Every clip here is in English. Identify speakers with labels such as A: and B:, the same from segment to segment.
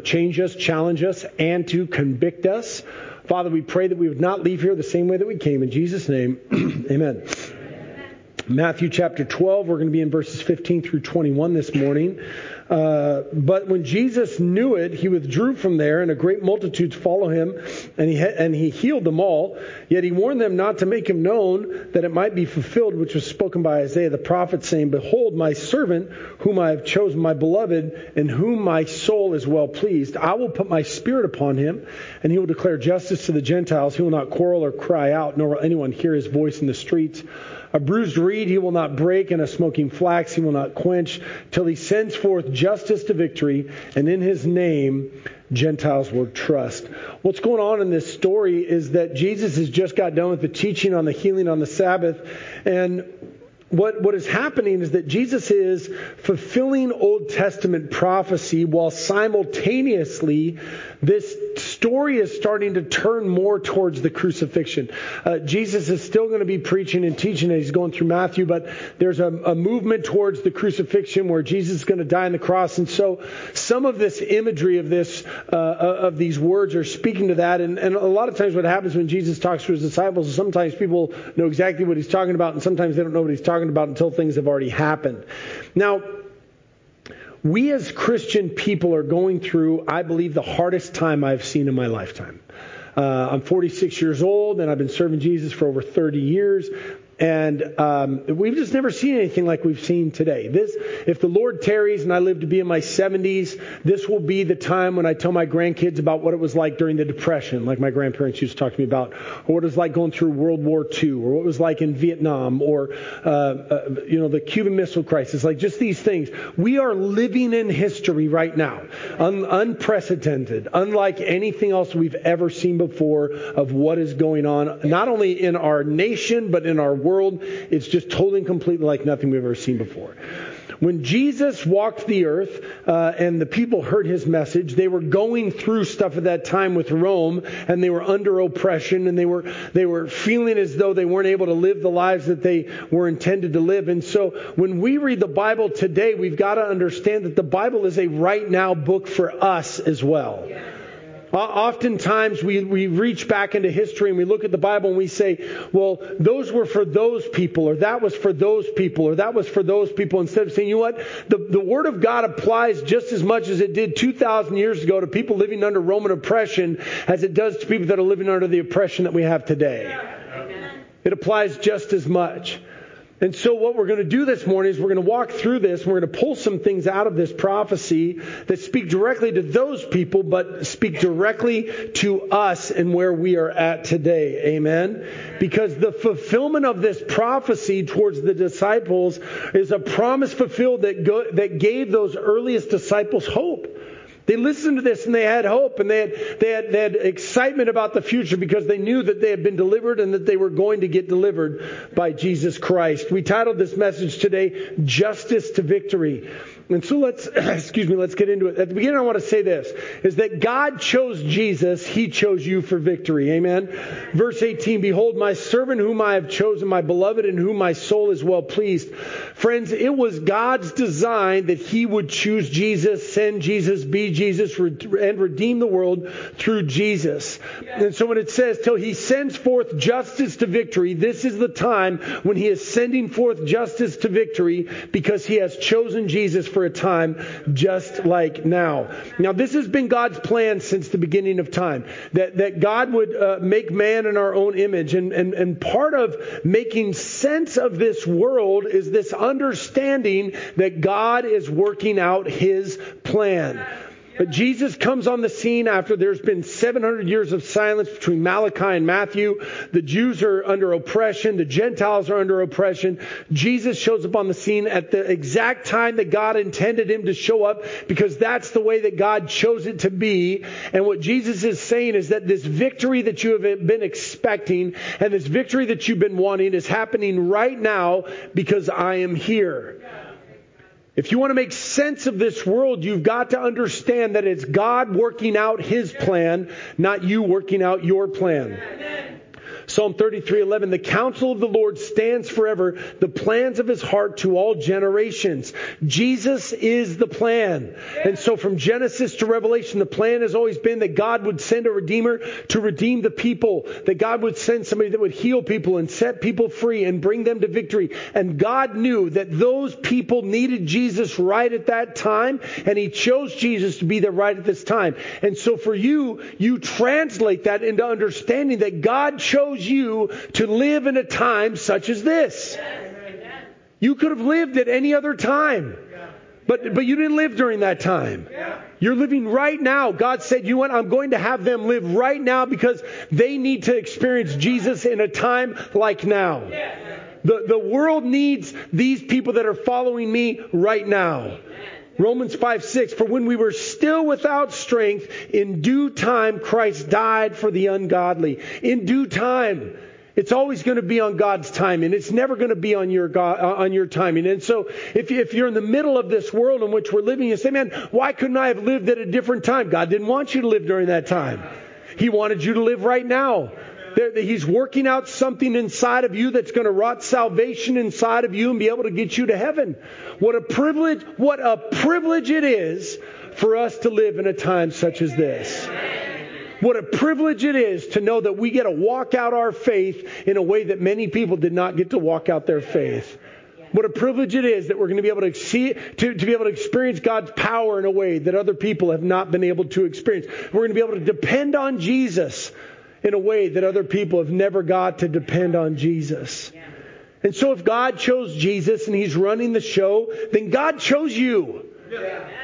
A: change us, challenge us, and to convict us. Father, we pray that we would not leave here the same way that we came. In Jesus' name, amen. Matthew chapter 12, we're going to be in verses 15 through 21 this morning. Uh, but when Jesus knew it, he withdrew from there, and a great multitude followed him, and he, and he healed them all. Yet he warned them not to make him known, that it might be fulfilled, which was spoken by Isaiah the prophet, saying, Behold, my servant, whom I have chosen, my beloved, in whom my soul is well pleased. I will put my spirit upon him, and he will declare justice to the Gentiles. He will not quarrel or cry out, nor will anyone hear his voice in the streets. A bruised reed he will not break, and a smoking flax he will not quench, till he sends forth justice to victory, and in his name Gentiles will trust. What's going on in this story is that Jesus has just got done with the teaching on the healing on the Sabbath, and what, what is happening is that Jesus is fulfilling Old Testament prophecy while simultaneously this story is starting to turn more towards the crucifixion. Uh, Jesus is still going to be preaching and teaching as he's going through Matthew, but there's a, a movement towards the crucifixion where Jesus is going to die on the cross. And so some of this imagery of this, uh, of these words are speaking to that. And, and a lot of times what happens when Jesus talks to his disciples is sometimes people know exactly what he's talking about and sometimes they don't know what he's talking about until things have already happened. Now, we as Christian people are going through, I believe, the hardest time I've seen in my lifetime. Uh, I'm 46 years old and I've been serving Jesus for over 30 years. And um, we've just never seen anything like we've seen today. This, if the Lord tarries and I live to be in my 70s, this will be the time when I tell my grandkids about what it was like during the Depression, like my grandparents used to talk to me about, or what it was like going through World War II, or what it was like in Vietnam, or uh, uh, you know the Cuban Missile Crisis, like just these things. We are living in history right now, Un- unprecedented, unlike anything else we've ever seen before of what is going on, not only in our nation but in our world world. It's just totally and completely like nothing we've ever seen before. When Jesus walked the earth uh, and the people heard his message, they were going through stuff at that time with Rome, and they were under oppression, and they were they were feeling as though they weren't able to live the lives that they were intended to live. And so, when we read the Bible today, we've got to understand that the Bible is a right now book for us as well. Yeah. Uh, oftentimes we, we reach back into history and we look at the Bible and we say, well, those were for those people, or that was for those people, or that was for those people, instead of saying, you know what? The, the Word of God applies just as much as it did 2,000 years ago to people living under Roman oppression as it does to people that are living under the oppression that we have today. It applies just as much. And so, what we're going to do this morning is we're going to walk through this. We're going to pull some things out of this prophecy that speak directly to those people, but speak directly to us and where we are at today. Amen? Because the fulfillment of this prophecy towards the disciples is a promise fulfilled that, go, that gave those earliest disciples hope. They listened to this and they had hope and they had, they, had, they had excitement about the future because they knew that they had been delivered and that they were going to get delivered by Jesus Christ. We titled this message today, Justice to Victory. And so let's, excuse me, let's get into it. At the beginning, I want to say this, is that God chose Jesus. He chose you for victory. Amen. Verse 18, behold, my servant whom I have chosen, my beloved in whom my soul is well pleased. Friends, it was God's design that he would choose Jesus, send Jesus, be Jesus, and redeem the world through Jesus. And so when it says, till he sends forth justice to victory, this is the time when he is sending forth justice to victory because he has chosen Jesus for for a time just like now. Now, this has been God's plan since the beginning of time that, that God would uh, make man in our own image. And, and, and part of making sense of this world is this understanding that God is working out his plan. But Jesus comes on the scene after there's been 700 years of silence between Malachi and Matthew. The Jews are under oppression. The Gentiles are under oppression. Jesus shows up on the scene at the exact time that God intended him to show up because that's the way that God chose it to be. And what Jesus is saying is that this victory that you have been expecting and this victory that you've been wanting is happening right now because I am here. If you want to make sense of this world, you've got to understand that it's God working out His plan, not you working out your plan. Psalm 33:11 The counsel of the Lord stands forever, the plans of his heart to all generations. Jesus is the plan. And so from Genesis to Revelation, the plan has always been that God would send a redeemer to redeem the people, that God would send somebody that would heal people and set people free and bring them to victory. And God knew that those people needed Jesus right at that time, and he chose Jesus to be there right at this time. And so for you, you translate that into understanding that God chose you to live in a time such as this. You could have lived at any other time. But, but you didn't live during that time. You're living right now. God said, you what? I'm going to have them live right now because they need to experience Jesus in a time like now. The, the world needs these people that are following me right now. Romans 5 6, for when we were still without strength, in due time Christ died for the ungodly. In due time. It's always going to be on God's timing. It's never going to be on your God, uh, on your timing. And so, if, if you're in the middle of this world in which we're living, you say, "Man, why couldn't I have lived at a different time?" God didn't want you to live during that time. He wanted you to live right now. He's working out something inside of you that's going to wrought salvation inside of you and be able to get you to heaven. What a privilege, what a privilege it is for us to live in a time such as this. What a privilege it is to know that we get to walk out our faith in a way that many people did not get to walk out their faith. What a privilege it is that we're going to be able to see, to, to be able to experience God's power in a way that other people have not been able to experience. We're going to be able to depend on Jesus in a way that other people have never got to depend on Jesus. And so if God chose Jesus and he's running the show, then God chose you.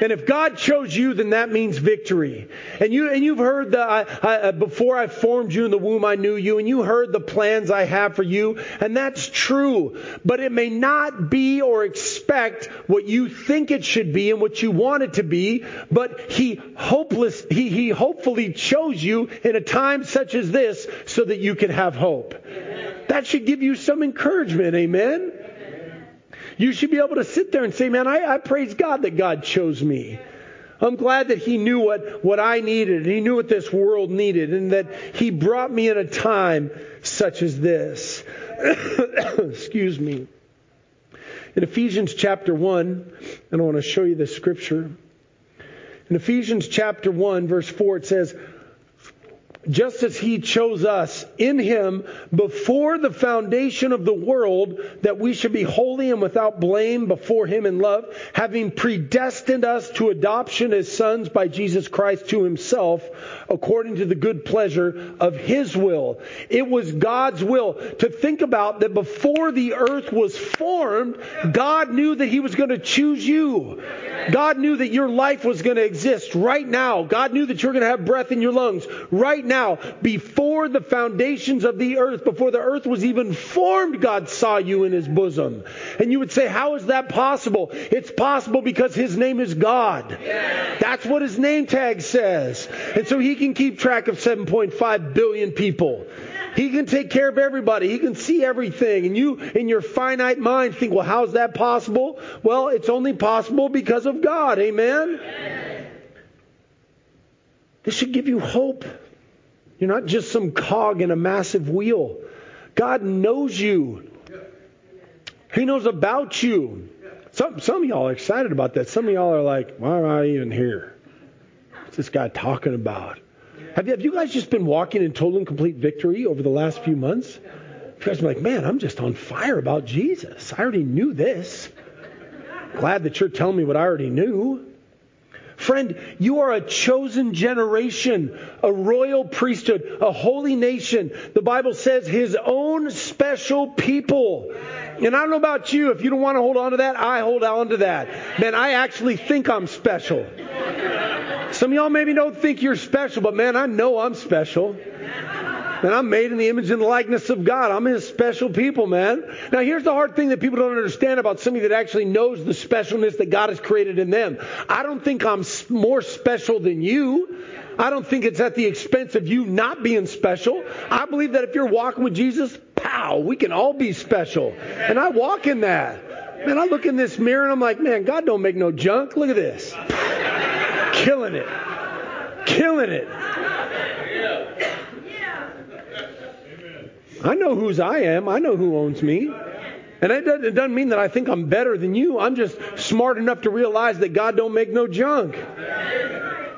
A: And if God chose you, then that means victory. And you and you've heard the I, I, uh, before I formed you in the womb, I knew you, and you heard the plans I have for you, and that's true. But it may not be or expect what you think it should be and what you want it to be. But He hopeless He He hopefully chose you in a time such as this so that you can have hope. That should give you some encouragement. Amen. You should be able to sit there and say, man, I, I praise God that God chose me. I'm glad that He knew what, what I needed, and He knew what this world needed, and that He brought me in a time such as this. Excuse me. In Ephesians chapter 1, and I want to show you the scripture. In Ephesians chapter 1, verse 4, it says, just as he chose us in him before the foundation of the world that we should be holy and without blame before him in love, having predestined us to adoption as sons by Jesus Christ to himself, according to the good pleasure of his will. It was God's will to think about that before the earth was formed, God knew that he was going to choose you. God knew that your life was going to exist right now. God knew that you're going to have breath in your lungs right now now, before the foundations of the earth, before the earth was even formed, God saw you in his bosom. And you would say, How is that possible? It's possible because his name is God. That's what his name tag says. And so he can keep track of 7.5 billion people. He can take care of everybody. He can see everything. And you, in your finite mind, think, well, how's that possible? Well, it's only possible because of God. Amen? This should give you hope. You're not just some cog in a massive wheel. God knows you. He knows about you. Some, some of y'all are excited about that. Some of y'all are like, why am I even here? What's this guy talking about? Have you, have you guys just been walking in total and complete victory over the last few months? You guys are like, man, I'm just on fire about Jesus. I already knew this. Glad that you're telling me what I already knew. Friend, you are a chosen generation, a royal priesthood, a holy nation. The Bible says his own special people. And I don't know about you, if you don't want to hold on to that, I hold on to that. Man, I actually think I'm special. Some of y'all maybe don't think you're special, but man, I know I'm special. And I'm made in the image and likeness of God. I'm his special people, man. Now, here's the hard thing that people don't understand about somebody that actually knows the specialness that God has created in them. I don't think I'm more special than you. I don't think it's at the expense of you not being special. I believe that if you're walking with Jesus, pow, we can all be special. And I walk in that. Man, I look in this mirror and I'm like, man, God don't make no junk. Look at this. Killing it. Killing it. I know whose I am. I know who owns me. And it doesn't mean that I think I'm better than you. I'm just smart enough to realize that God don't make no junk.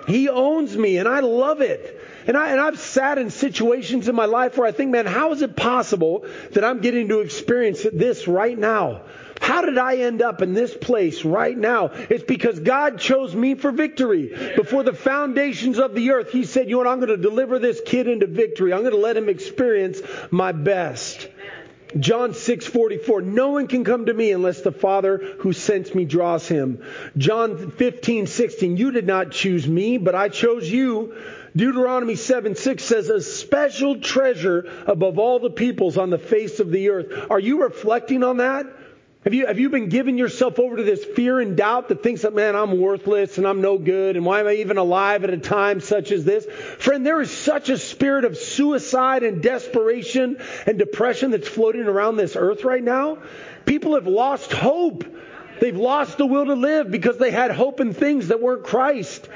A: He owns me, and I love it. And, I, and I've sat in situations in my life where I think, man, how is it possible that I'm getting to experience this right now? How did I end up in this place right now? It's because God chose me for victory. Before the foundations of the earth, He said, you know what, I'm going to deliver this kid into victory. I'm going to let him experience my best. John 6:44 No one can come to me unless the Father who sent me draws him. John 15:16 You did not choose me, but I chose you. Deuteronomy 7:6 says a special treasure above all the peoples on the face of the earth. Are you reflecting on that? Have you, have you been giving yourself over to this fear and doubt that thinks that, man, I'm worthless and I'm no good and why am I even alive at a time such as this? Friend, there is such a spirit of suicide and desperation and depression that's floating around this earth right now. People have lost hope. They've lost the will to live because they had hope in things that weren't Christ.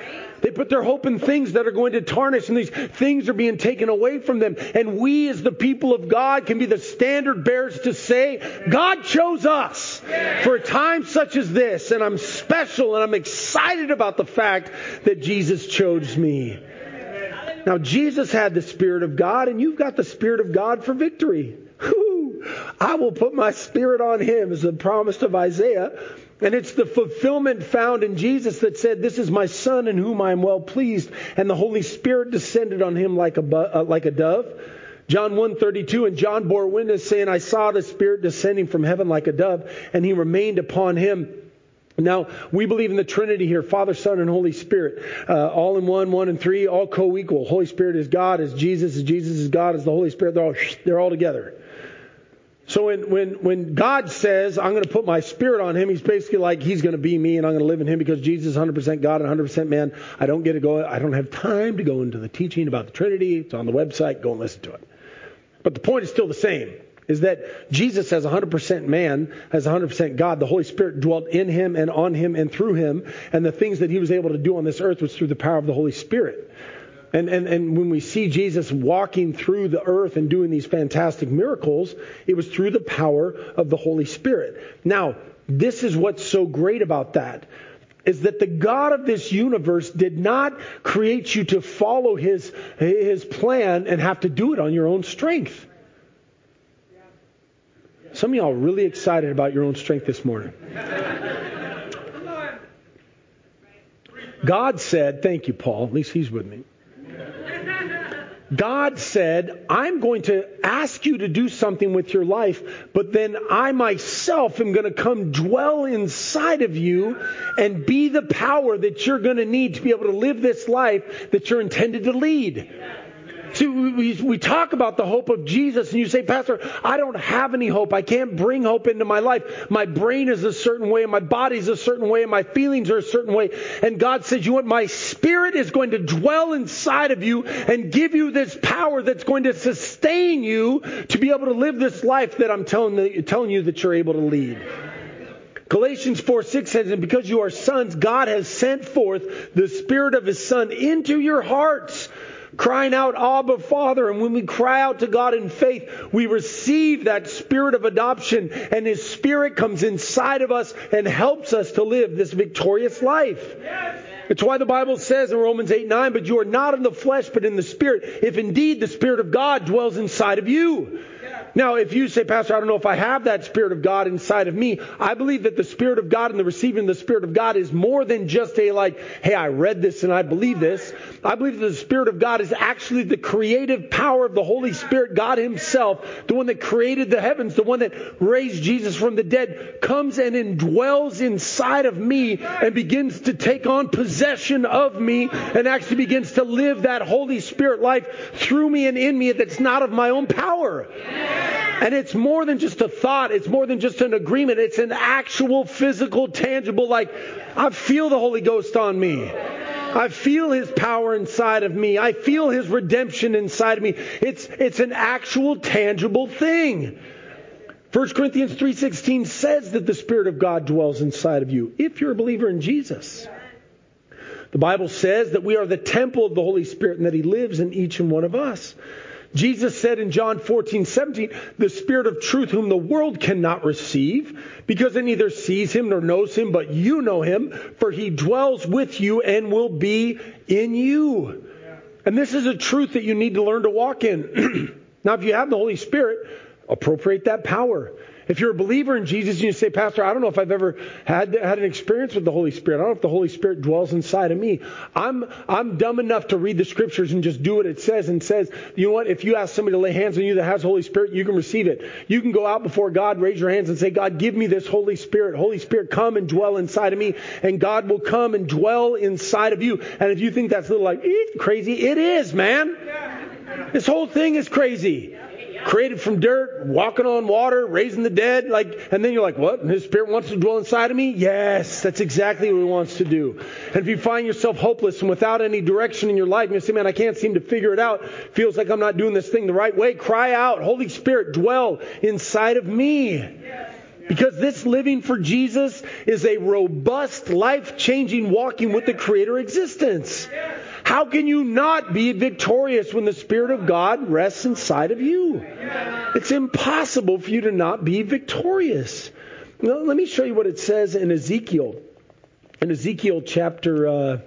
A: They put their hope in things that are going to tarnish, and these things are being taken away from them. And we, as the people of God, can be the standard bearers to say, God chose us for a time such as this, and I'm special, and I'm excited about the fact that Jesus chose me. Now, Jesus had the Spirit of God, and you've got the Spirit of God for victory. I will put my Spirit on him, is the promise of Isaiah. And it's the fulfillment found in Jesus that said, This is my Son in whom I am well pleased. And the Holy Spirit descended on him like a, uh, like a dove. John 1:32 and John bore witness saying I saw the spirit descending from heaven like a dove and he remained upon him now, we believe in the Trinity here Father, Son, and Holy Spirit. Uh, all in one, one and three, all co equal. Holy Spirit is God, as Jesus, as Jesus is God, as the Holy Spirit. They're all, they're all together. So when, when, when God says, I'm going to put my spirit on him, he's basically like, he's going to be me and I'm going to live in him because Jesus is 100% God and 100% man. I don't get to go, I don't have time to go into the teaching about the Trinity. It's on the website. Go and listen to it. But the point is still the same is that Jesus as 100% man, as 100% God, the Holy Spirit dwelt in him and on him and through him, and the things that he was able to do on this earth was through the power of the Holy Spirit. And, and, and when we see Jesus walking through the earth and doing these fantastic miracles, it was through the power of the Holy Spirit. Now, this is what's so great about that is that the God of this universe did not create you to follow his, his plan and have to do it on your own strength. Some of y'all are really excited about your own strength this morning. God said, thank you, Paul. At least he's with me. God said, I'm going to ask you to do something with your life, but then I myself am going to come dwell inside of you and be the power that you're going to need to be able to live this life that you're intended to lead. See, we, we talk about the hope of Jesus, and you say, Pastor, I don't have any hope. I can't bring hope into my life. My brain is a certain way, and my body's a certain way, and my feelings are a certain way. And God says, You what? My spirit is going to dwell inside of you and give you this power that's going to sustain you to be able to live this life that I'm telling, telling you that you're able to lead. Galatians 4 6 says, And because you are sons, God has sent forth the Spirit of His Son into your hearts crying out, Abba, Father. And when we cry out to God in faith, we receive that spirit of adoption, and His Spirit comes inside of us and helps us to live this victorious life. Yes. It's why the Bible says in Romans 8 9, but you are not in the flesh, but in the Spirit, if indeed the Spirit of God dwells inside of you. Now, if you say, Pastor, I don't know if I have that Spirit of God inside of me, I believe that the Spirit of God and the receiving the Spirit of God is more than just a like, hey, I read this and I believe this. I believe that the Spirit of God is actually the creative power of the Holy Spirit, God Himself, the one that created the heavens, the one that raised Jesus from the dead, comes and indwells inside of me and begins to take on possession of me and actually begins to live that Holy Spirit life through me and in me that's not of my own power. And it's more than just a thought, it's more than just an agreement, it's an actual physical, tangible, like, I feel the Holy Ghost on me. I feel his power inside of me. I feel his redemption inside of me. It's, it's an actual tangible thing. 1 Corinthians 3:16 says that the spirit of God dwells inside of you if you're a believer in Jesus. The Bible says that we are the temple of the Holy Spirit and that he lives in each and one of us. Jesus said in John 14, 17, the Spirit of truth whom the world cannot receive because it neither sees him nor knows him, but you know him, for he dwells with you and will be in you. And this is a truth that you need to learn to walk in. now, if you have the Holy Spirit, appropriate that power. If you're a believer in Jesus and you say, Pastor, I don't know if I've ever had, had an experience with the Holy Spirit. I don't know if the Holy Spirit dwells inside of me. I'm, I'm dumb enough to read the scriptures and just do what it says and says, you know what? If you ask somebody to lay hands on you that has Holy Spirit, you can receive it. You can go out before God, raise your hands and say, God, give me this Holy Spirit. Holy Spirit, come and dwell inside of me. And God will come and dwell inside of you. And if you think that's a little like, crazy, it is, man. This whole thing is crazy created from dirt, walking on water, raising the dead, like, and then you're like, what? His spirit wants to dwell inside of me? Yes, that's exactly what he wants to do. And if you find yourself hopeless and without any direction in your life, and you say, man, I can't seem to figure it out, feels like I'm not doing this thing the right way, cry out, Holy Spirit, dwell inside of me. Because this living for Jesus is a robust, life changing walking with the Creator existence. How can you not be victorious when the Spirit of God rests inside of you? It's impossible for you to not be victorious. Now, let me show you what it says in Ezekiel. In Ezekiel chapter, uh,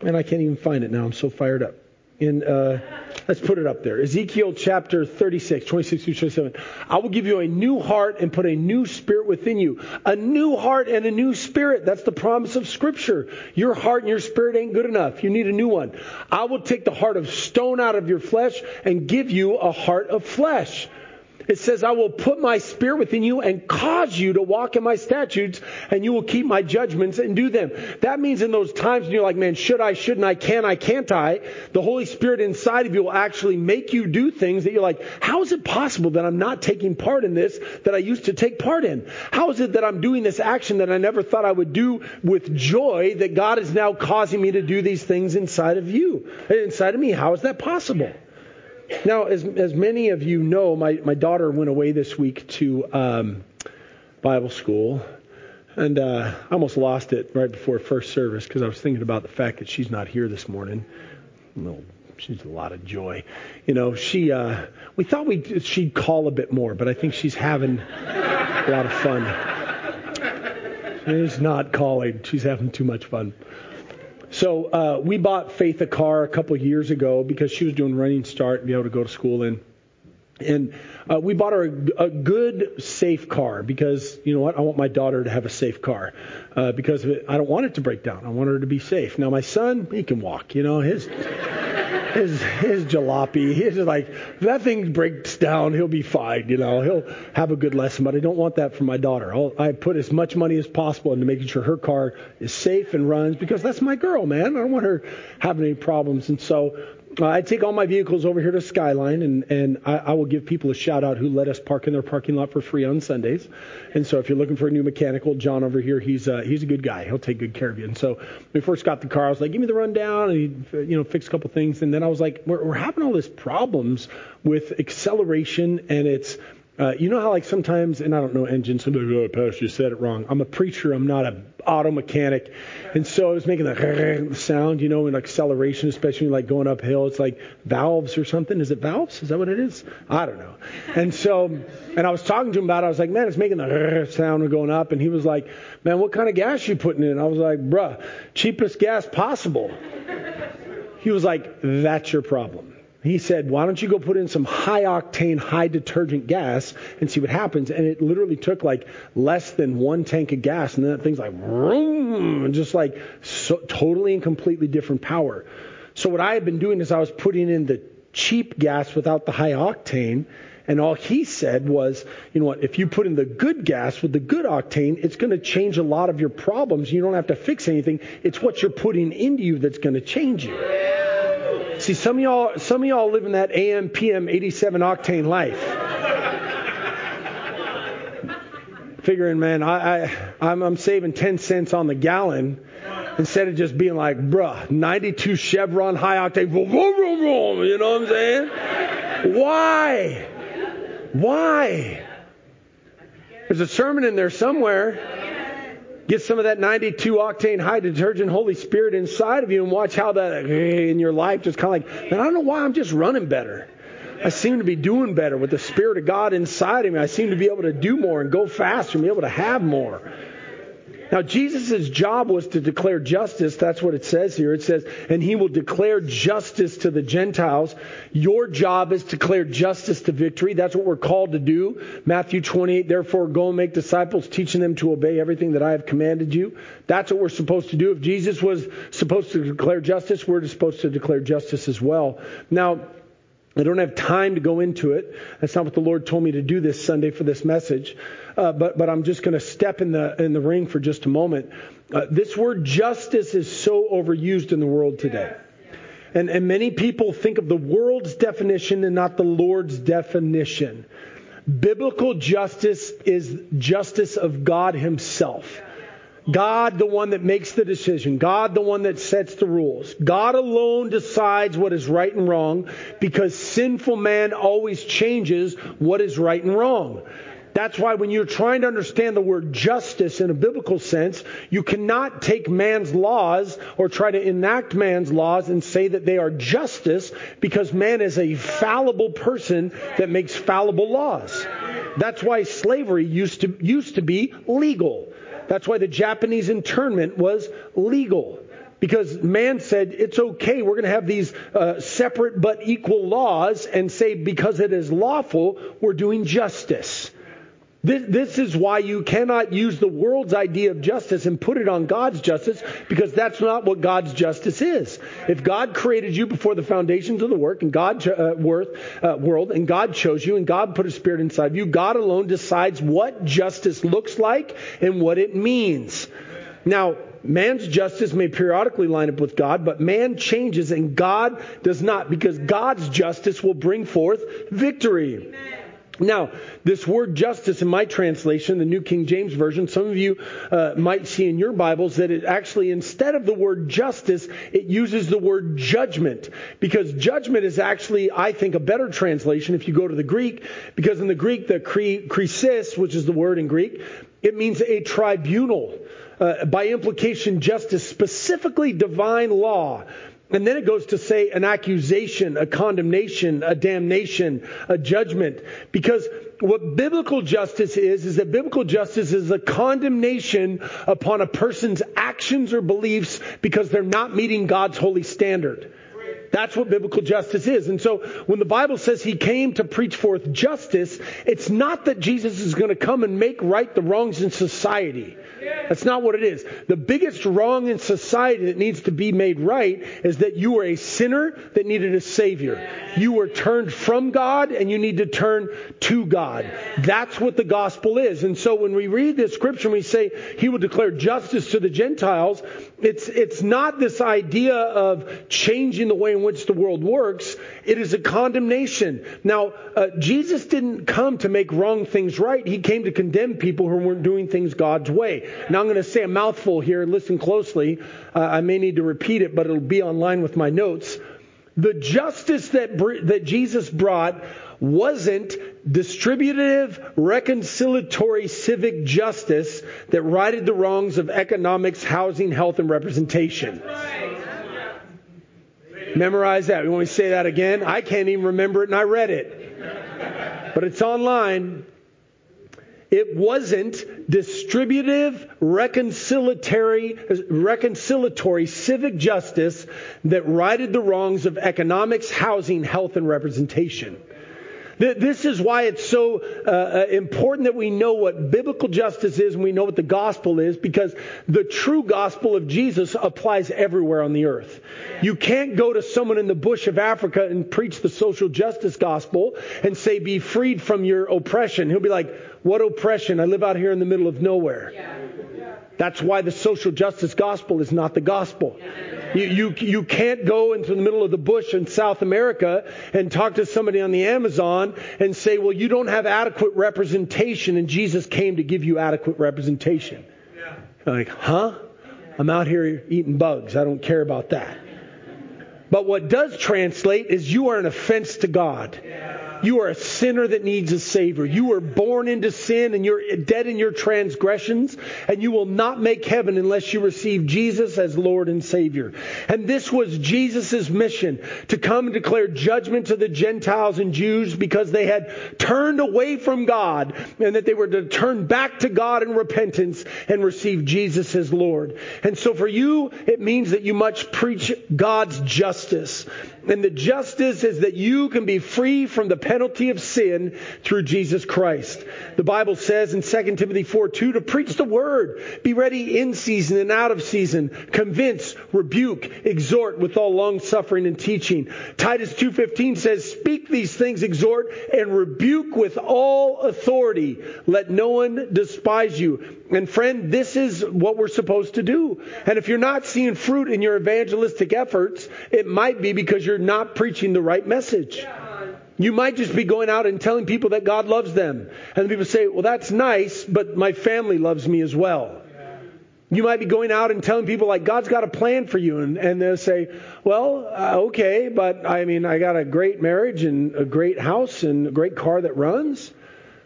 A: and I can't even find it now. I'm so fired up. In uh, Let's put it up there. Ezekiel chapter 36, 26 through 27. I will give you a new heart and put a new spirit within you. A new heart and a new spirit. That's the promise of Scripture. Your heart and your spirit ain't good enough. You need a new one. I will take the heart of stone out of your flesh and give you a heart of flesh. It says, I will put my spirit within you and cause you to walk in my statutes, and you will keep my judgments and do them. That means in those times when you're like, man, should I, shouldn't I, can I, can't I? The Holy Spirit inside of you will actually make you do things that you're like, how is it possible that I'm not taking part in this that I used to take part in? How is it that I'm doing this action that I never thought I would do with joy that God is now causing me to do these things inside of you, inside of me? How is that possible? Now, as, as many of you know, my, my daughter went away this week to um, Bible school. And uh, I almost lost it right before first service because I was thinking about the fact that she's not here this morning. Well, she's a lot of joy. You know, she uh, we thought we she'd call a bit more, but I think she's having a lot of fun. She's not calling. She's having too much fun. So uh, we bought Faith a car a couple years ago because she was doing running start and be able to go to school in. And uh, we bought her a, a, good, safe car because you know what? I want my daughter to have a safe car uh, because I don't want it to break down. I want her to be safe. Now my son, he can walk. You know his his his jalopy. He's like that thing breaks down, he'll be fine. You know, he'll have a good lesson. But I don't want that for my daughter. I'll, I put as much money as possible into making sure her car is safe and runs because that's my girl, man. I don't want her having any problems. And so I take all my vehicles over here to Skyline, and, and I, I, will give people a shout out who let us park in their parking lot for free on Sundays. And so if you're looking for a new mechanical, John over here, he's uh, he's a good guy. He'll take good care of you. And so we first got the car, I was like, give me the rundown, and he you know fixed a couple things. And then I was like, we're, we're having all these problems with acceleration, and it's uh, you know how like sometimes, and I don't know engines, somebody like, oh, Pastor, you said it wrong. I'm a preacher. I'm not a auto mechanic. And so I was making the sound, you know, in acceleration, especially like going uphill. It's like valves or something. Is it valves? Is that what it is? I don't know. And so, and I was talking to him about it. I was like, man, it's making the sound going up. And he was like, man, what kind of gas you putting in? I was like, bruh, cheapest gas possible. He was like, that's your problem. He said, Why don't you go put in some high octane, high detergent gas and see what happens? And it literally took like less than one tank of gas, and then that thing's like, vroom, just like so, totally and completely different power. So what I had been doing is I was putting in the cheap gas without the high octane. And all he said was, you know what, if you put in the good gas with the good octane, it's going to change a lot of your problems. You don't have to fix anything. It's what you're putting into you that's going to change you. See, some of y'all, some of y'all live in that AM, PM, 87 octane life. Figuring, man, I, I, I'm, I'm saving 10 cents on the gallon instead of just being like, bruh, 92 Chevron high octane, vroom, vroom, vroom, you know what I'm saying? Why? Why? There's a sermon in there somewhere. Get some of that 92 octane high detergent Holy Spirit inside of you and watch how that eh, in your life just kind of like, man, I don't know why I'm just running better. I seem to be doing better with the Spirit of God inside of me. I seem to be able to do more and go faster and be able to have more. Now, Jesus' job was to declare justice. That's what it says here. It says, and he will declare justice to the Gentiles. Your job is to declare justice to victory. That's what we're called to do. Matthew 28, therefore go and make disciples, teaching them to obey everything that I have commanded you. That's what we're supposed to do. If Jesus was supposed to declare justice, we're supposed to declare justice as well. Now, I don't have time to go into it. That's not what the Lord told me to do this Sunday for this message. Uh, but, but I'm just going to step in the, in the ring for just a moment. Uh, this word justice is so overused in the world today. And, and many people think of the world's definition and not the Lord's definition. Biblical justice is justice of God Himself. God, the one that makes the decision. God, the one that sets the rules. God alone decides what is right and wrong because sinful man always changes what is right and wrong. That's why when you're trying to understand the word justice in a biblical sense, you cannot take man's laws or try to enact man's laws and say that they are justice because man is a fallible person that makes fallible laws. That's why slavery used to, used to be legal. That's why the Japanese internment was legal. Because man said, it's okay, we're going to have these uh, separate but equal laws, and say, because it is lawful, we're doing justice. This, this, is why you cannot use the world's idea of justice and put it on God's justice because that's not what God's justice is. If God created you before the foundations of the work and God uh, worth, uh, world and God chose you and God put a spirit inside of you, God alone decides what justice looks like and what it means. Now, man's justice may periodically line up with God, but man changes and God does not because God's justice will bring forth victory. Amen. Now, this word justice in my translation, the New King James Version, some of you uh, might see in your Bibles that it actually, instead of the word justice, it uses the word judgment. Because judgment is actually, I think, a better translation if you go to the Greek. Because in the Greek, the krisis, which is the word in Greek, it means a tribunal. Uh, by implication, justice, specifically divine law. And then it goes to say an accusation, a condemnation, a damnation, a judgment. Because what biblical justice is, is that biblical justice is a condemnation upon a person's actions or beliefs because they're not meeting God's holy standard. That's what biblical justice is. And so when the Bible says he came to preach forth justice, it's not that Jesus is going to come and make right the wrongs in society. That's not what it is. The biggest wrong in society that needs to be made right is that you were a sinner that needed a Savior. You were turned from God and you need to turn to God. That's what the gospel is. And so when we read this scripture and we say He will declare justice to the Gentiles, it's, it's not this idea of changing the way in which the world works. It is a condemnation. Now, uh, Jesus didn't come to make wrong things right. He came to condemn people who weren't doing things God's way. Now I'm going to say a mouthful here listen closely. Uh, I may need to repeat it, but it'll be online with my notes. The justice that, that Jesus brought wasn't distributive, reconciliatory civic justice that righted the wrongs of economics, housing, health, and representation. Memorize that. We want to say that again? I can't even remember it and I read it. But it's online. It wasn't distributive, reconciliatory, reconciliatory civic justice that righted the wrongs of economics, housing, health, and representation. This is why it's so uh, uh, important that we know what biblical justice is and we know what the gospel is because the true gospel of Jesus applies everywhere on the earth. You can't go to someone in the bush of Africa and preach the social justice gospel and say, be freed from your oppression. He'll be like, what oppression? I live out here in the middle of nowhere. That's why the social justice gospel is not the gospel. You, you, you can't go into the middle of the bush in South America and talk to somebody on the Amazon and say, well, you don't have adequate representation and Jesus came to give you adequate representation. Yeah. Like, huh? I'm out here eating bugs. I don't care about that. But what does translate is you are an offense to God. Yeah. You are a sinner that needs a Savior. You were born into sin and you're dead in your transgressions, and you will not make heaven unless you receive Jesus as Lord and Savior. And this was Jesus' mission to come and declare judgment to the Gentiles and Jews because they had turned away from God and that they were to turn back to God in repentance and receive Jesus as Lord. And so for you, it means that you must preach God's justice. And the justice is that you can be free from the penalty of sin through Jesus Christ. The Bible says in 2 Timothy 4 2 to preach the word, be ready in season and out of season, convince, rebuke, exhort with all long suffering and teaching. Titus 2:15 says, "Speak these things, exhort and rebuke with all authority. Let no one despise you." And friend, this is what we're supposed to do. And if you're not seeing fruit in your evangelistic efforts, it might be because you're not preaching the right message. You might just be going out and telling people that God loves them. And people say, well, that's nice, but my family loves me as well. You might be going out and telling people like God's got a plan for you, and, and they'll say, "Well, uh, okay, but I mean, I got a great marriage and a great house and a great car that runs."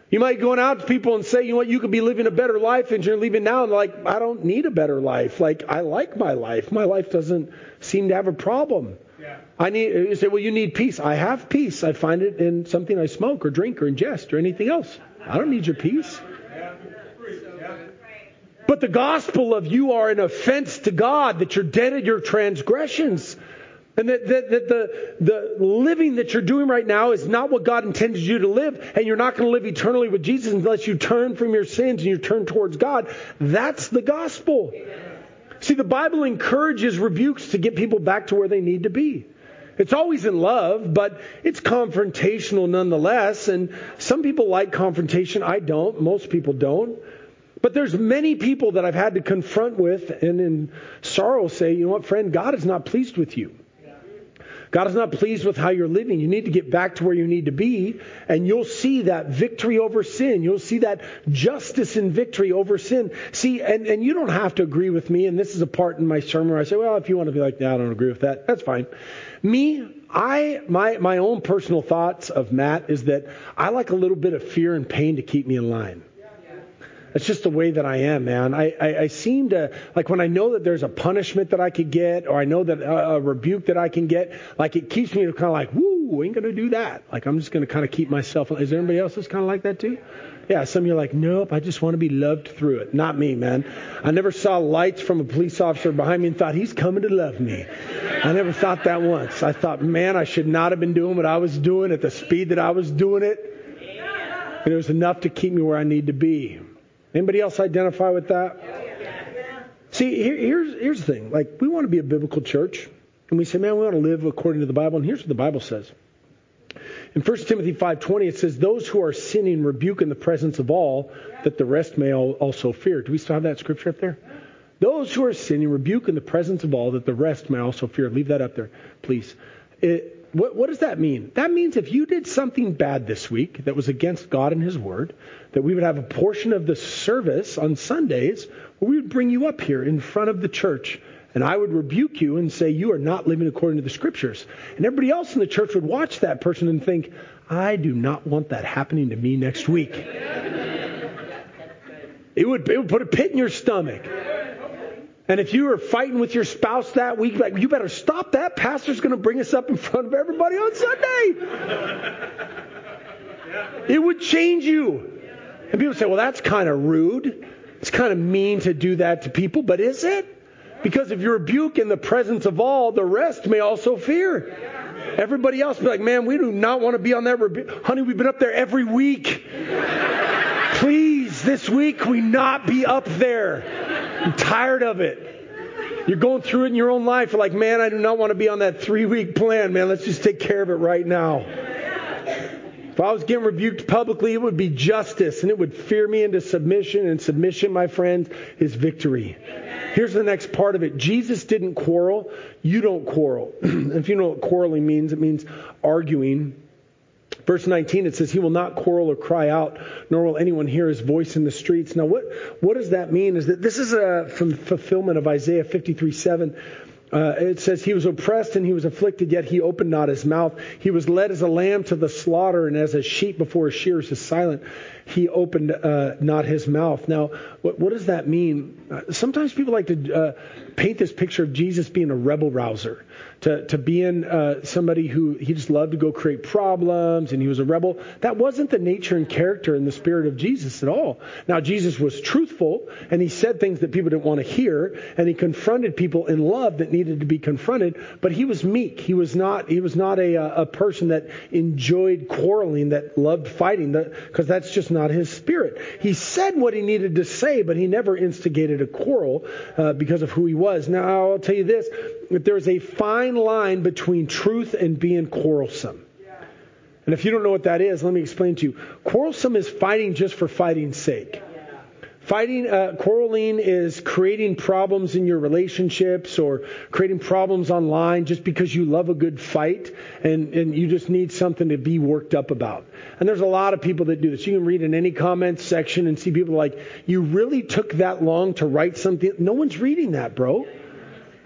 A: You might be going out to people and say, "You know what? You could be living a better life, and you're leaving now." And like, I don't need a better life. Like, I like my life. My life doesn't seem to have a problem. Yeah. I need. You say, "Well, you need peace." I have peace. I find it in something I smoke or drink or ingest or anything else. I don't need your peace. But the gospel of you are an offense to God, that you're dead in your transgressions. And that, that, that, the, the living that you're doing right now is not what God intended you to live, and you're not going to live eternally with Jesus unless you turn from your sins and you turn towards God. That's the gospel. See, the Bible encourages rebukes to get people back to where they need to be. It's always in love, but it's confrontational nonetheless. And some people like confrontation. I don't. Most people don't. But there's many people that I've had to confront with and in sorrow say, you know what, friend, God is not pleased with you. God is not pleased with how you're living. You need to get back to where you need to be, and you'll see that victory over sin. You'll see that justice and victory over sin. See, and, and you don't have to agree with me, and this is a part in my sermon where I say, well, if you want to be like, no, I don't agree with that, that's fine. Me, I my my own personal thoughts of Matt is that I like a little bit of fear and pain to keep me in line. That's just the way that I am, man. I, I, I, seem to, like when I know that there's a punishment that I could get, or I know that a, a rebuke that I can get, like it keeps me kind of like, woo, ain't going to do that. Like I'm just going to kind of keep myself. Is there anybody else that's kind of like that too? Yeah, some of you are like, nope, I just want to be loved through it. Not me, man. I never saw lights from a police officer behind me and thought, he's coming to love me. I never thought that once. I thought, man, I should not have been doing what I was doing at the speed that I was doing it. And it was enough to keep me where I need to be. Anybody else identify with that? See, here, here's here's the thing. Like, we want to be a biblical church, and we say, man, we want to live according to the Bible. And here's what the Bible says. In 1 Timothy 5:20, it says, "Those who are sinning rebuke in the presence of all, that the rest may also fear." Do we still have that scripture up there? Those who are sinning rebuke in the presence of all, that the rest may also fear. Leave that up there, please. It, what, what, does that mean? That means if you did something bad this week that was against God and His Word, that we would have a portion of the service on Sundays where we would bring you up here in front of the church. And I would rebuke you and say, You are not living according to the Scriptures. And everybody else in the church would watch that person and think, I do not want that happening to me next week. It would, it would put a pit in your stomach. And if you were fighting with your spouse that week, like, you better stop that. Pastor's going to bring us up in front of everybody on Sunday. It would change you. And people say, well, that's kind of rude. It's kind of mean to do that to people, but is it? Because if you rebuke in the presence of all, the rest may also fear. Everybody else be like, man, we do not want to be on that rebuke. Honey, we've been up there every week. Please, this week we not be up there. I'm tired of it. You're going through it in your own life. You're like, man, I do not want to be on that three week plan, man. Let's just take care of it right now. If I was getting rebuked publicly, it would be justice and it would fear me into submission. And submission, my friends, is victory. Here's the next part of it Jesus didn't quarrel. You don't quarrel. if you know what quarreling means, it means arguing. Verse 19, it says, He will not quarrel or cry out, nor will anyone hear his voice in the streets. Now, what, what does that mean? Is that this is a fulfillment of Isaiah 53 7, uh, it says, He was oppressed and he was afflicted, yet he opened not his mouth. He was led as a lamb to the slaughter, and as a sheep before his shearers is silent, he opened uh, not his mouth. Now, what, what does that mean? Uh, sometimes people like to uh, paint this picture of Jesus being a rebel rouser to, to being uh, somebody who he just loved to go create problems and he was a rebel. That wasn't the nature and character and the spirit of Jesus at all. Now, Jesus was truthful and he said things that people didn't want to hear and he confronted people in love that needed to be confronted, but he was meek. He was not, he was not a, a person that enjoyed quarreling, that loved fighting, because that's just not his spirit. He said what he needed to say, but he never instigated a quarrel uh, because of who he was. Now, I'll tell you this that there's a fine line between truth and being quarrelsome. And if you don't know what that is, let me explain to you. Quarrelsome is fighting just for fighting's sake. Fighting, uh, quarreling is creating problems in your relationships or creating problems online just because you love a good fight and, and you just need something to be worked up about. And there's a lot of people that do this. You can read in any comments section and see people like, you really took that long to write something. No one's reading that, bro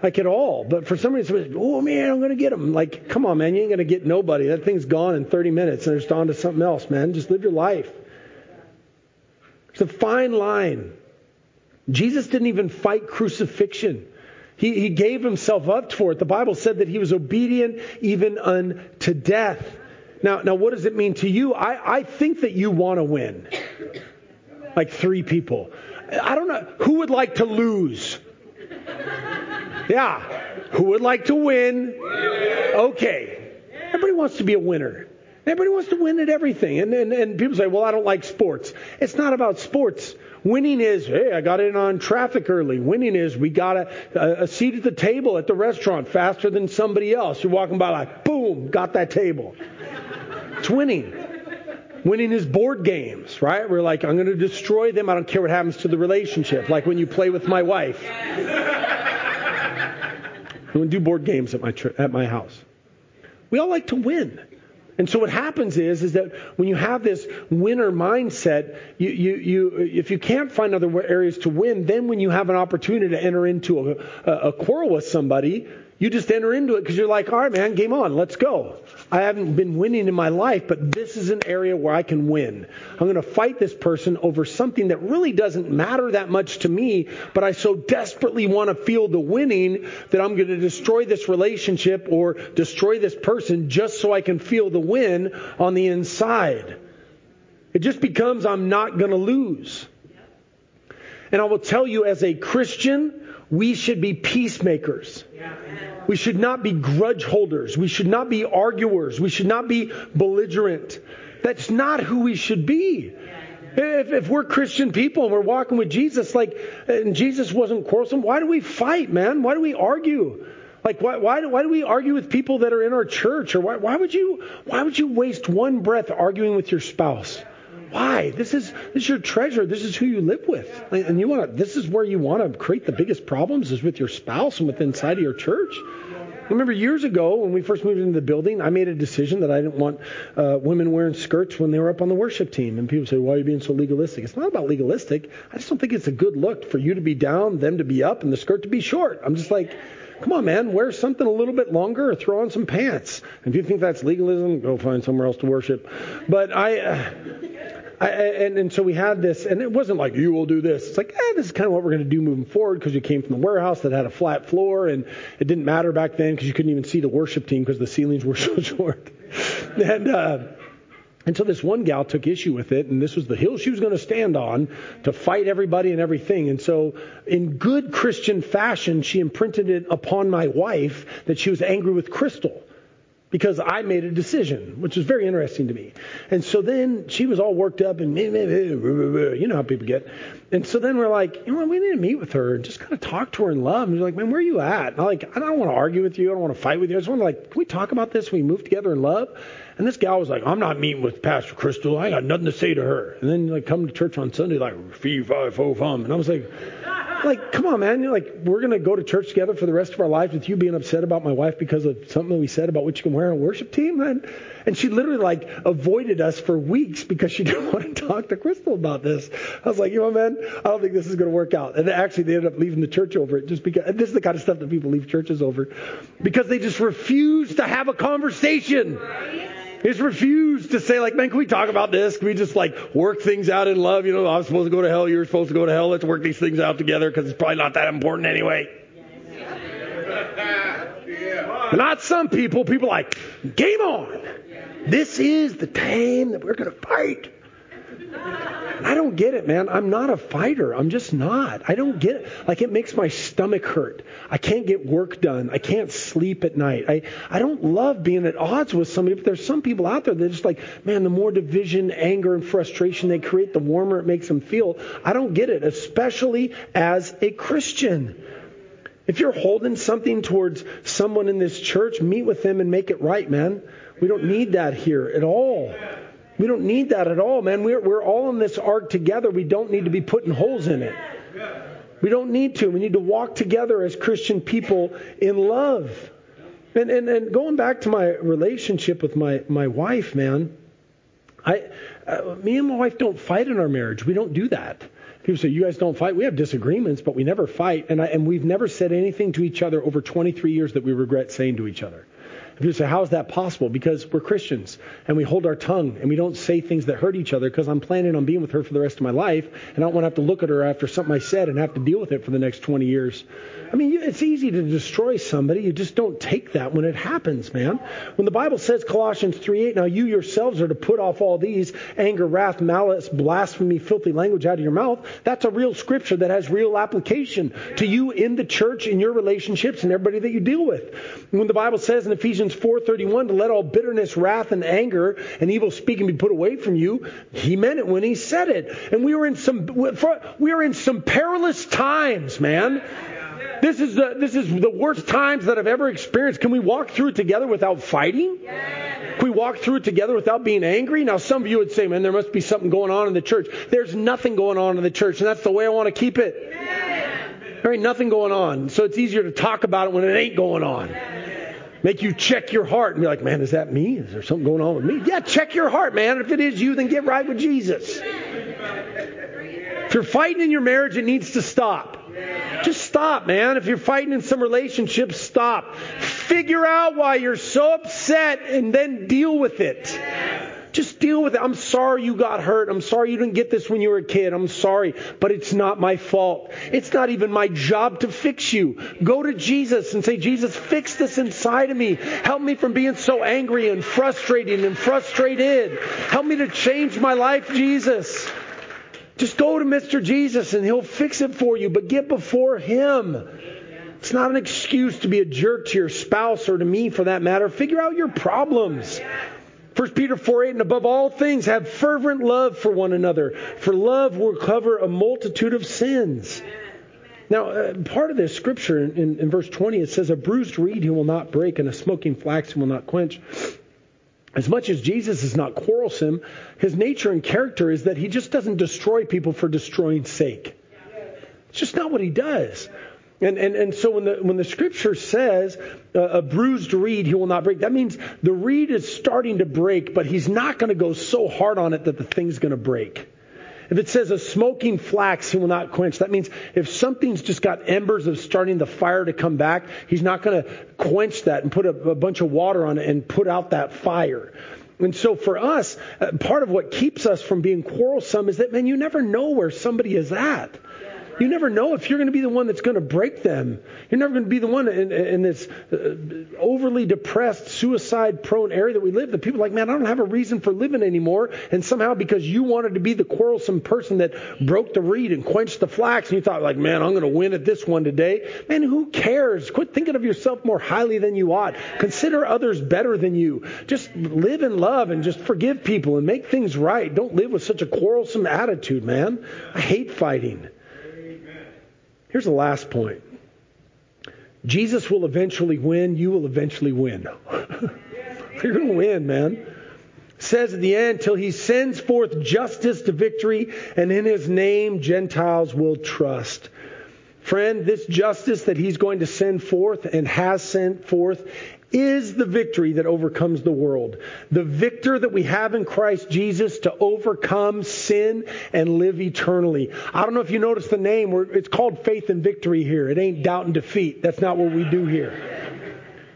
A: like at all. But for some reason, oh man, I'm to get them. Like, come on, man, you ain't to get nobody. That thing's gone in 30 minutes and it's on to something else, man. Just live your life. It's a fine line. Jesus didn't even fight crucifixion. He, he gave himself up for it. The Bible said that he was obedient even unto death. Now, now what does it mean to you? I, I think that you want to win. Like three people. I don't know. Who would like to lose? Yeah. Who would like to win? Okay. Everybody wants to be a winner. Everybody wants to win at everything. And, and, and people say, well, I don't like sports. It's not about sports. Winning is, hey, I got in on traffic early. Winning is, we got a, a seat at the table at the restaurant faster than somebody else. You're walking by like, boom, got that table. It's winning. Winning is board games, right? We're like, I'm going to destroy them. I don't care what happens to the relationship. Like when you play with my wife. We do board games at my at my house. We all like to win. And so what happens is, is that when you have this winner mindset, you, you, you, if you can't find other areas to win, then when you have an opportunity to enter into a, a, a quarrel with somebody, you just enter into it because you're like, all right, man, game on, let's go. I haven't been winning in my life, but this is an area where I can win. I'm going to fight this person over something that really doesn't matter that much to me, but I so desperately want to feel the winning that I'm going to destroy this relationship or destroy this person just so I can feel the win on the inside. It just becomes I'm not going to lose. And I will tell you as a Christian, we should be peacemakers. We should not be grudge holders. We should not be arguers. We should not be belligerent. That's not who we should be. If, if we're Christian people and we're walking with Jesus, like, and Jesus wasn't quarrelsome, why do we fight, man? Why do we argue? Like, why, why, do, why do we argue with people that are in our church? Or why, why, would you, why would you waste one breath arguing with your spouse? Why? This is this is your treasure. This is who you live with, and you want to. This is where you want to create the biggest problems is with your spouse and with inside of your church. Remember years ago when we first moved into the building, I made a decision that I didn't want uh, women wearing skirts when they were up on the worship team. And people say, "Why are you being so legalistic?" It's not about legalistic. I just don't think it's a good look for you to be down, them to be up, and the skirt to be short. I'm just like. Come on, man, wear something a little bit longer or throw on some pants. If you think that's legalism, go find somewhere else to worship. But I, uh, I, and, and so we had this, and it wasn't like, you will do this. It's like, eh, this is kind of what we're going to do moving forward because you came from the warehouse that had a flat floor, and it didn't matter back then because you couldn't even see the worship team because the ceilings were so short. and, uh, and so this one gal took issue with it, and this was the hill she was going to stand on to fight everybody and everything. And so, in good Christian fashion, she imprinted it upon my wife that she was angry with Crystal because I made a decision, which was very interesting to me. And so then she was all worked up and you know how people get. And so then we're like, you know we need to meet with her and just kind of talk to her in love. And she's like, man, where are you at? And I'm like, I don't want to argue with you. I don't want to fight with you. I just want to like, can we talk about this? We move together in love? And this gal was like, I'm not meeting with Pastor Crystal. I got nothing to say to her. And then like come to church on Sunday like fee fi fo fum. And I was like, Like, come on, man. You're like, we're to go to church together for the rest of our lives with you being upset about my wife because of something we said about what you can wear on a worship team? And, and she literally, like, avoided us for weeks because she didn't want to talk to Crystal about this. I was like, you know, man, I don't think this is going to work out. And actually, they ended up leaving the church over it just because this is the kind of stuff that people leave churches over because they just refuse to have a conversation. He's refused to say, like, man, can we talk about this? Can we just, like, work things out in love? You know, I'm supposed to go to hell. You're supposed to go to hell. Let's work these things out together because it's probably not that important anyway. Not some people. People like, game on. This is the time that we're going to fight. I don't get it, man. I'm not a fighter. I'm just not. I don't get it. Like it makes my stomach hurt. I can't get work done. I can't sleep at night. I, I don't love being at odds with somebody, but there's some people out there that just like, man, the more division, anger, and frustration they create, the warmer it makes them feel. I don't get it, especially as a Christian. If you're holding something towards someone in this church, meet with them and make it right, man. We don't need that here at all. We don't need that at all, man. We're, we're all in this ark together. We don't need to be putting holes in it. We don't need to. We need to walk together as Christian people in love. And, and, and going back to my relationship with my, my wife, man, I, uh, me and my wife don't fight in our marriage. We don't do that. People say, you guys don't fight. We have disagreements, but we never fight. And, I, and we've never said anything to each other over 23 years that we regret saying to each other. If you say, how is that possible? Because we're Christians and we hold our tongue and we don't say things that hurt each other because I'm planning on being with her for the rest of my life and I don't want to have to look at her after something I said and have to deal with it for the next 20 years. I mean, it's easy to destroy somebody. You just don't take that when it happens, man. When the Bible says Colossians 3:8, now you yourselves are to put off all these anger, wrath, malice, blasphemy, filthy language out of your mouth. That's a real scripture that has real application to you in the church, in your relationships, and everybody that you deal with. When the Bible says in Ephesians 4:31 to let all bitterness, wrath, and anger and evil speaking be put away from you, he meant it when he said it. And we were in some we are in some perilous times, man. This is the this is the worst times that I've ever experienced. Can we walk through it together without fighting? Can we walk through it together without being angry? Now, some of you would say, man, there must be something going on in the church. There's nothing going on in the church, and that's the way I want to keep it. There ain't nothing going on. So it's easier to talk about it when it ain't going on. Make you check your heart and be like, man, is that me? Is there something going on with me? Yeah, check your heart, man. If it is you, then get right with Jesus. If you're fighting in your marriage, it needs to stop. Just stop, man. If you're fighting in some relationship, stop. Figure out why you're so upset and then deal with it. Just deal with it. I'm sorry you got hurt. I'm sorry you didn't get this when you were a kid. I'm sorry, but it's not my fault. It's not even my job to fix you. Go to Jesus and say, Jesus, fix this inside of me. Help me from being so angry and frustrating and frustrated. Help me to change my life, Jesus. Just go to Mr. Jesus and he'll fix it for you, but get before him. It's not an excuse to be a jerk to your spouse or to me for that matter. Figure out your problems. 1 Peter 4 8, and above all things, have fervent love for one another, for love will cover a multitude of sins. Now, uh, part of this scripture in, in, in verse 20, it says, A bruised reed he will not break, and a smoking flax he will not quench. As much as Jesus is not quarrelsome, his nature and character is that he just doesn't destroy people for destroying sake. It's just not what he does. And, and, and so when the, when the scripture says uh, a bruised reed he will not break, that means the reed is starting to break, but he's not going to go so hard on it that the thing's going to break. If it says a smoking flax, he will not quench. That means if something's just got embers of starting the fire to come back, he's not going to quench that and put a, a, bunch of water on it and put out that fire. And so for us, uh, part of what keeps us from being quarrelsome is that, man, you never know where somebody is at. You never know if you're going to be the one that's going to break them. You're never going to be the one in, in this uh, overly depressed, suicide prone area that we live. That people like, man, I don't have a reason for living anymore. And somehow because you wanted to be the quarrelsome person that broke the reed and quenched the flax, and you thought, like, man, I'm going to win at this one today. Man, who cares? Quit thinking of yourself more highly than you ought. Consider others better than you. Just live in love and just forgive people and make things right. Don't live with such a quarrelsome attitude, man. I hate fighting. Here's the last point Jesus will eventually win. You will eventually win. You're going to win, man. says at the end, till he sends forth justice to victory, and in his name Gentiles will trust. Friend, this justice that he's going to send forth and has sent forth is the victory that overcomes the world. The victor that we have in Christ Jesus to overcome sin and live eternally. I don't know if you noticed the name. It's called faith and victory here. It ain't doubt and defeat. That's not what we do here.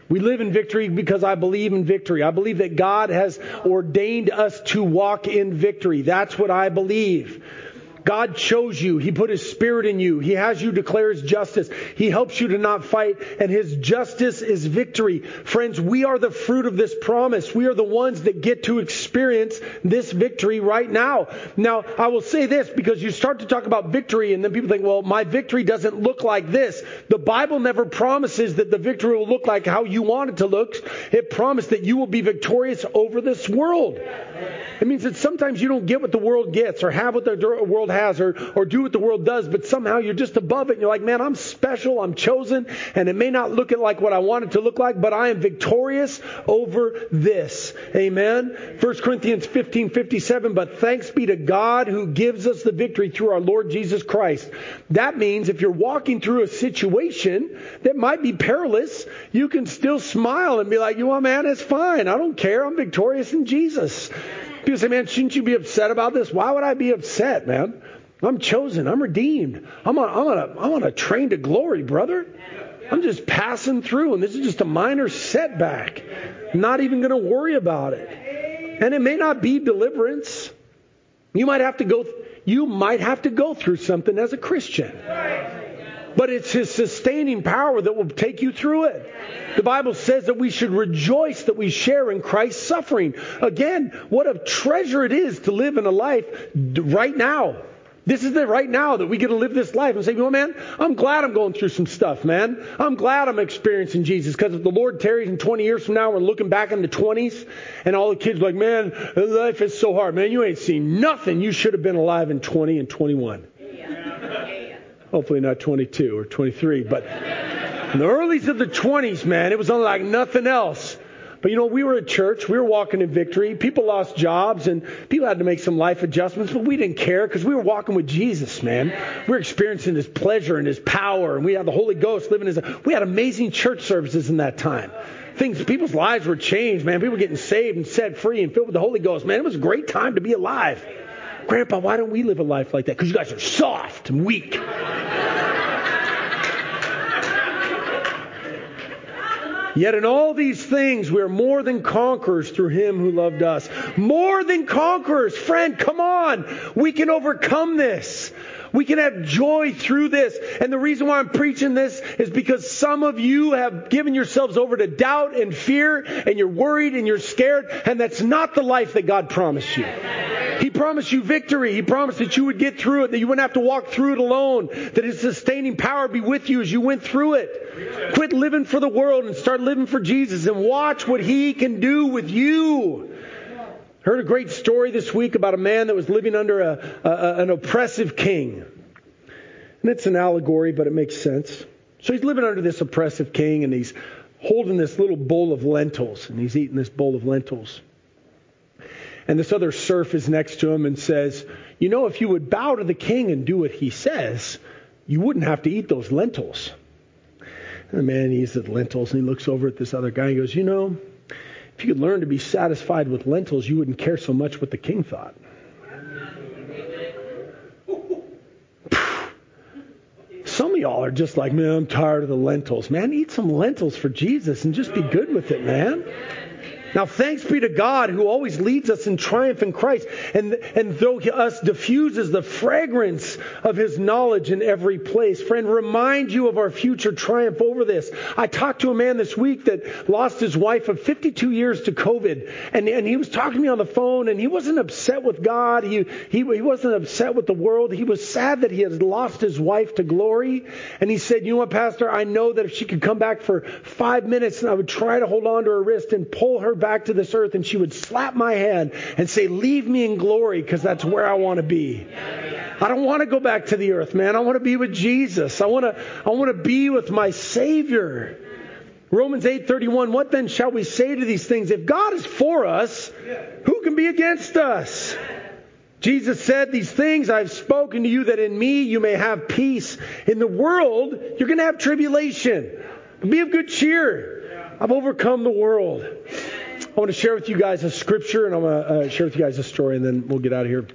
A: We live in victory because I believe in victory. I believe that God has ordained us to walk in victory. That's what I believe. God chose you. He put His Spirit in you. He has you declare His justice. He helps you to not fight, and His justice is victory. Friends, we are the fruit of this promise. We are the ones that get to experience this victory right now. Now, I will say this because you start to talk about victory, and then people think, well, my victory doesn't look like this. The Bible never promises that the victory will look like how you want it to look. It promised that you will be victorious over this world. It means that sometimes you don't get what the world gets or have what the world has or, or do what the world does, but somehow you're just above it and you're like, man, I'm special, I'm chosen, and it may not look like what I want it to look like, but I am victorious over this. Amen. 1 Corinthians 15, 57, but thanks be to God who gives us the victory through our Lord Jesus Christ. That means if you're walking through a situation that might be perilous, you can still smile and be like, you know, man, it's fine. I don't care. I'm victorious in Jesus. People say, man, shouldn't you be upset about this? Why would I be upset, man? I'm chosen. I'm redeemed. I'm on, I'm on, a, I'm on a train to glory, brother. I'm just passing through, and this is just a minor setback. Not even going to worry about it. And it may not be deliverance. You might have to go. You might have to go through something as a Christian. But it's His sustaining power that will take you through it. The Bible says that we should rejoice that we share in Christ's suffering. Again, what a treasure it is to live in a life right now. This is the right now that we get to live this life and say, you know, man, I'm glad I'm going through some stuff, man. I'm glad I'm experiencing Jesus because if the Lord tarries in 20 years from now, we're looking back in the 20s and all the kids are like, man, life is so hard. Man, you ain't seen nothing. You should have been alive in 20 and 21. Hopefully not 22 or 23, but in the earlies of the 20s, man, it was like nothing else. But you know, we were at church, we were walking in victory. People lost jobs and people had to make some life adjustments, but we didn't care because we were walking with Jesus, man. We were experiencing his pleasure and his power, and we had the Holy Ghost living as we had amazing church services in that time. Things, people's lives were changed, man. People were getting saved and set free and filled with the Holy Ghost, man. It was a great time to be alive. Grandpa, why don't we live a life like that? Because you guys are soft and weak. Yet in all these things we are more than conquerors through him who loved us. More than conquerors. Friend, come on. We can overcome this. We can have joy through this. And the reason why I'm preaching this is because some of you have given yourselves over to doubt and fear, and you're worried and you're scared, and that's not the life that God promised you. He promised you victory. He promised that you would get through it, that you wouldn't have to walk through it alone, that His sustaining power be with you as you went through it. Quit living for the world and start living for Jesus and watch what He can do with you. Heard a great story this week about a man that was living under a, a, an oppressive king. And it's an allegory, but it makes sense. So he's living under this oppressive king, and he's holding this little bowl of lentils, and he's eating this bowl of lentils. And this other serf is next to him and says, You know, if you would bow to the king and do what he says, you wouldn't have to eat those lentils. And the man eats the lentils, and he looks over at this other guy and goes, You know, if you could learn to be satisfied with lentils, you wouldn't care so much what the king thought. Some of y'all are just like, man, I'm tired of the lentils. Man, eat some lentils for Jesus and just be good with it, man. Now, thanks be to God who always leads us in triumph in Christ, and, and though us diffuses the fragrance of his knowledge in every place. Friend, remind you of our future triumph over this. I talked to a man this week that lost his wife of 52 years to COVID, and, and he was talking to me on the phone, and he wasn't upset with God. He, he, he wasn't upset with the world. He was sad that he had lost his wife to glory. And he said, You know what, Pastor? I know that if she could come back for five minutes, and I would try to hold on to her wrist and pull her back to this earth and she would slap my hand and say, Leave me in glory because that's where I want to be. I don't want to go back to the earth, man. I want to be with Jesus. I want to, I want to be with my Savior. Romans 8:31 What then shall we say to these things if God is for us who can be against us Jesus said, These things I've spoken to you that in me you may have peace. In the world, you're going to have tribulation. Be of good cheer. I've overcome the world. I want to share with you guys a scripture, and I'm going to uh, share with you guys a story, and then we'll get out of here.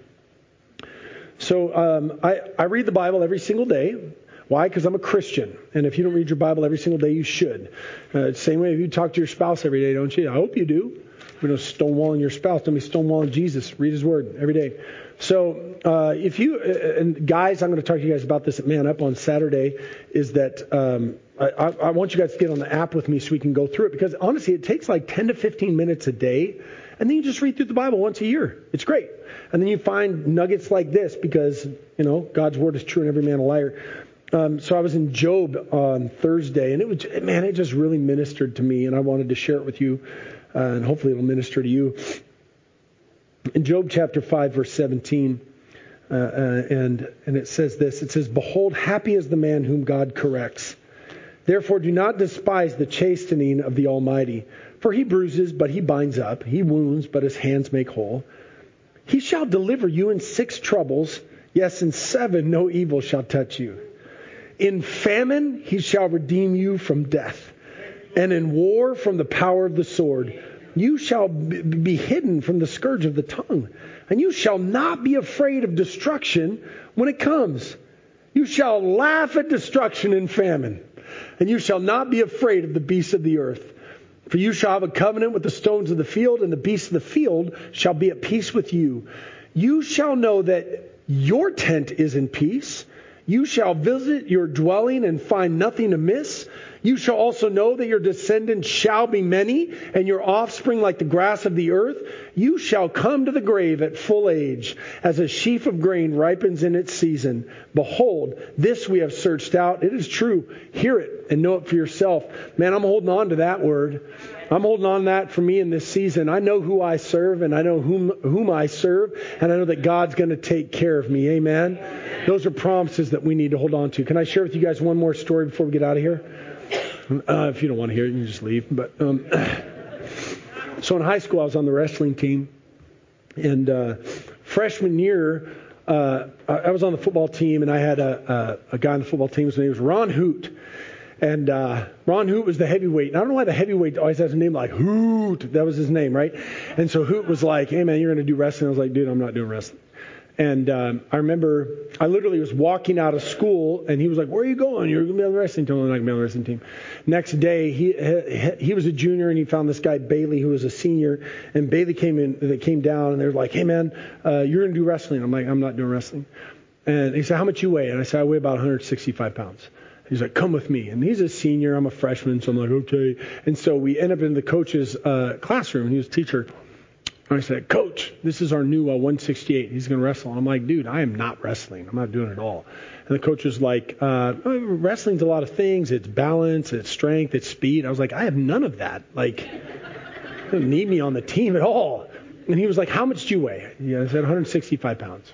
A: So um, I, I read the Bible every single day. Why? Because I'm a Christian. And if you don't read your Bible every single day, you should. Uh, same way if you talk to your spouse every day, don't you? I hope you do. We're not stonewalling your spouse. Don't be stonewalling Jesus. Read his word every day. So uh, if you, uh, and guys, I'm going to talk to you guys about this at Man Up on Saturday, is that um, I, I want you guys to get on the app with me so we can go through it. Because honestly, it takes like 10 to 15 minutes a day. And then you just read through the Bible once a year. It's great. And then you find nuggets like this because, you know, God's word is true and every man a liar. Um, so I was in Job on Thursday, and it was, man, it just really ministered to me, and I wanted to share it with you uh, and hopefully it'll minister to you. In Job chapter 5, verse 17, uh, uh, and, and it says this it says, Behold, happy is the man whom God corrects. Therefore, do not despise the chastening of the Almighty, for he bruises, but he binds up, he wounds, but his hands make whole. He shall deliver you in six troubles, yes, in seven no evil shall touch you. In famine he shall redeem you from death and in war from the power of the sword. You shall be hidden from the scourge of the tongue, and you shall not be afraid of destruction when it comes. You shall laugh at destruction and famine, and you shall not be afraid of the beasts of the earth. For you shall have a covenant with the stones of the field, and the beasts of the field shall be at peace with you. You shall know that your tent is in peace. You shall visit your dwelling and find nothing amiss. You shall also know that your descendants shall be many, and your offspring like the grass of the earth. You shall come to the grave at full age, as a sheaf of grain ripens in its season. Behold, this we have searched out. It is true. Hear it and know it for yourself. Man, I'm holding on to that word. I'm holding on that for me in this season. I know who I serve, and I know whom, whom I serve, and I know that God's going to take care of me. Amen. Those are promises that we need to hold on to. Can I share with you guys one more story before we get out of here? Uh, if you don't want to hear it, you can just leave. But um, so in high school, I was on the wrestling team, and uh, freshman year, uh, I was on the football team, and I had a, a, a guy on the football team. His name was Ron Hoot. And uh, Ron Hoot was the heavyweight. And I don't know why the heavyweight always has a name like Hoot. That was his name, right? And so Hoot was like, hey, man, you're going to do wrestling. I was like, dude, I'm not doing wrestling. And um, I remember I literally was walking out of school, and he was like, "Where are you going? You're going to be on the wrestling team." I'm like, "I'm on the wrestling team." Next day, he he was a junior, and he found this guy Bailey, who was a senior. And Bailey came in, they came down, and they were like, "Hey, man, uh, you're going to do wrestling." I'm like, "I'm not doing wrestling." And he said, "How much you weigh?" And I said, "I weigh about 165 pounds." He's like, "Come with me." And he's a senior, I'm a freshman, so I'm like, "Okay." And so we end up in the coach's uh, classroom. He was a teacher. And I said, Coach, this is our new uh, 168. He's going to wrestle. And I'm like, dude, I am not wrestling. I'm not doing it at all. And the coach was like, uh, oh, wrestling's a lot of things. It's balance, it's strength, it's speed. I was like, I have none of that. Like, don't need me on the team at all. And he was like, how much do you weigh? Yeah, I said 165 pounds.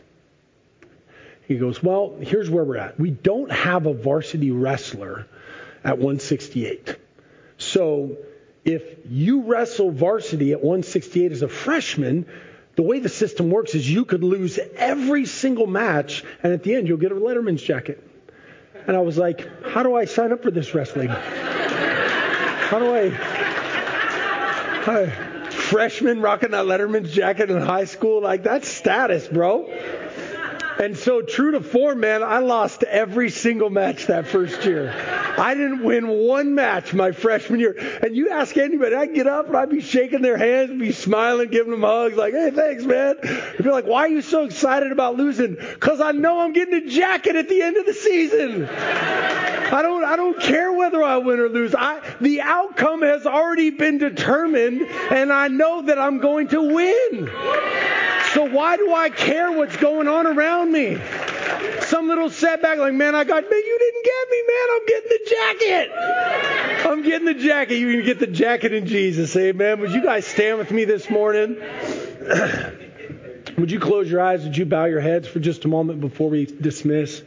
A: He goes, well, here's where we're at. We don't have a varsity wrestler at 168. So if you wrestle varsity at 168 as a freshman, the way the system works is you could lose every single match, and at the end, you'll get a Letterman's jacket. And I was like, how do I sign up for this wrestling? How do I. Freshman rocking that Letterman's jacket in high school? Like, that's status, bro. And so, true to form, man, I lost every single match that first year. I didn't win one match my freshman year. And you ask anybody, I'd get up and I'd be shaking their hands, and be smiling, giving them hugs, like, hey, thanks, man. They'd be like, why are you so excited about losing? Because I know I'm getting a jacket at the end of the season. I don't, I don't care whether I win or lose. I, the outcome has already been determined, and I know that I'm going to win. So why do I care what's going on around me? Some little setback, like, man, I got, man, you didn't get me, man. I'm getting the jacket. I'm getting the jacket. You can get the jacket in Jesus. Amen. Would you guys stand with me this morning? Would you close your eyes? Would you bow your heads for just a moment before we dismiss?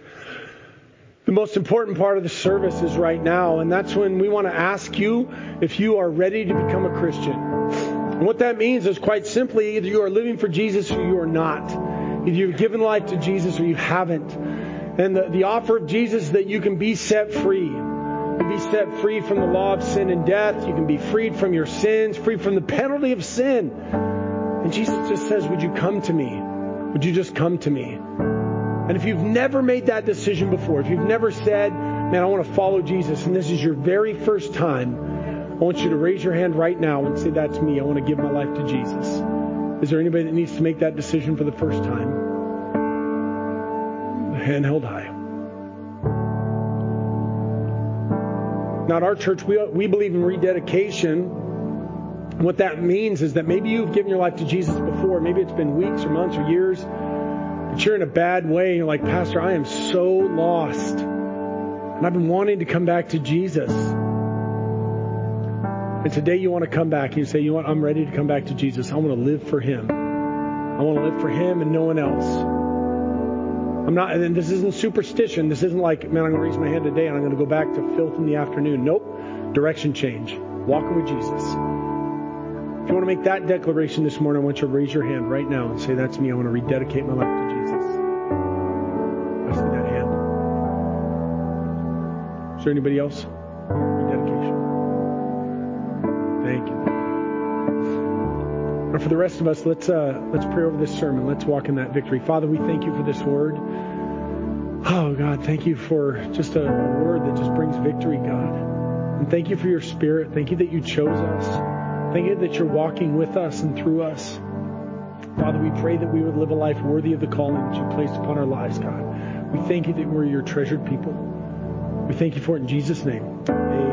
A: The most important part of the service is right now, and that's when we want to ask you if you are ready to become a Christian. And what that means is quite simply either you are living for Jesus or you are not. Either you've given life to Jesus or you haven't. And the, the offer of Jesus that you can be set free. You can be set free from the law of sin and death. You can be freed from your sins, free from the penalty of sin. And Jesus just says, Would you come to me? Would you just come to me? And if you've never made that decision before, if you've never said, Man, I want to follow Jesus, and this is your very first time, I want you to raise your hand right now and say, That's me. I want to give my life to Jesus. Is there anybody that needs to make that decision for the first time? Hand held high. Now, at our church, we, we believe in rededication. What that means is that maybe you've given your life to Jesus before. Maybe it's been weeks or months or years, but you're in a bad way. And You're like, Pastor, I am so lost. And I've been wanting to come back to Jesus. And today you want to come back and you say, you know what? I'm ready to come back to Jesus. I want to live for Him. I want to live for Him and no one else. I'm not, and this isn't superstition. This isn't like, man, I'm going to raise my hand today and I'm going to go back to filth in the afternoon. Nope. Direction change. Walking with Jesus. If you want to make that declaration this morning, I want you to raise your hand right now and say, That's me. I want to rededicate my life to Jesus. I see that hand. Is there anybody else? And for the rest of us, let's uh, let's pray over this sermon. Let's walk in that victory. Father, we thank you for this word. Oh God, thank you for just a word that just brings victory, God. And thank you for your spirit. Thank you that you chose us. Thank you that you're walking with us and through us. Father, we pray that we would live a life worthy of the calling that you placed upon our lives, God. We thank you that we're your treasured people. We thank you for it in Jesus' name. Amen.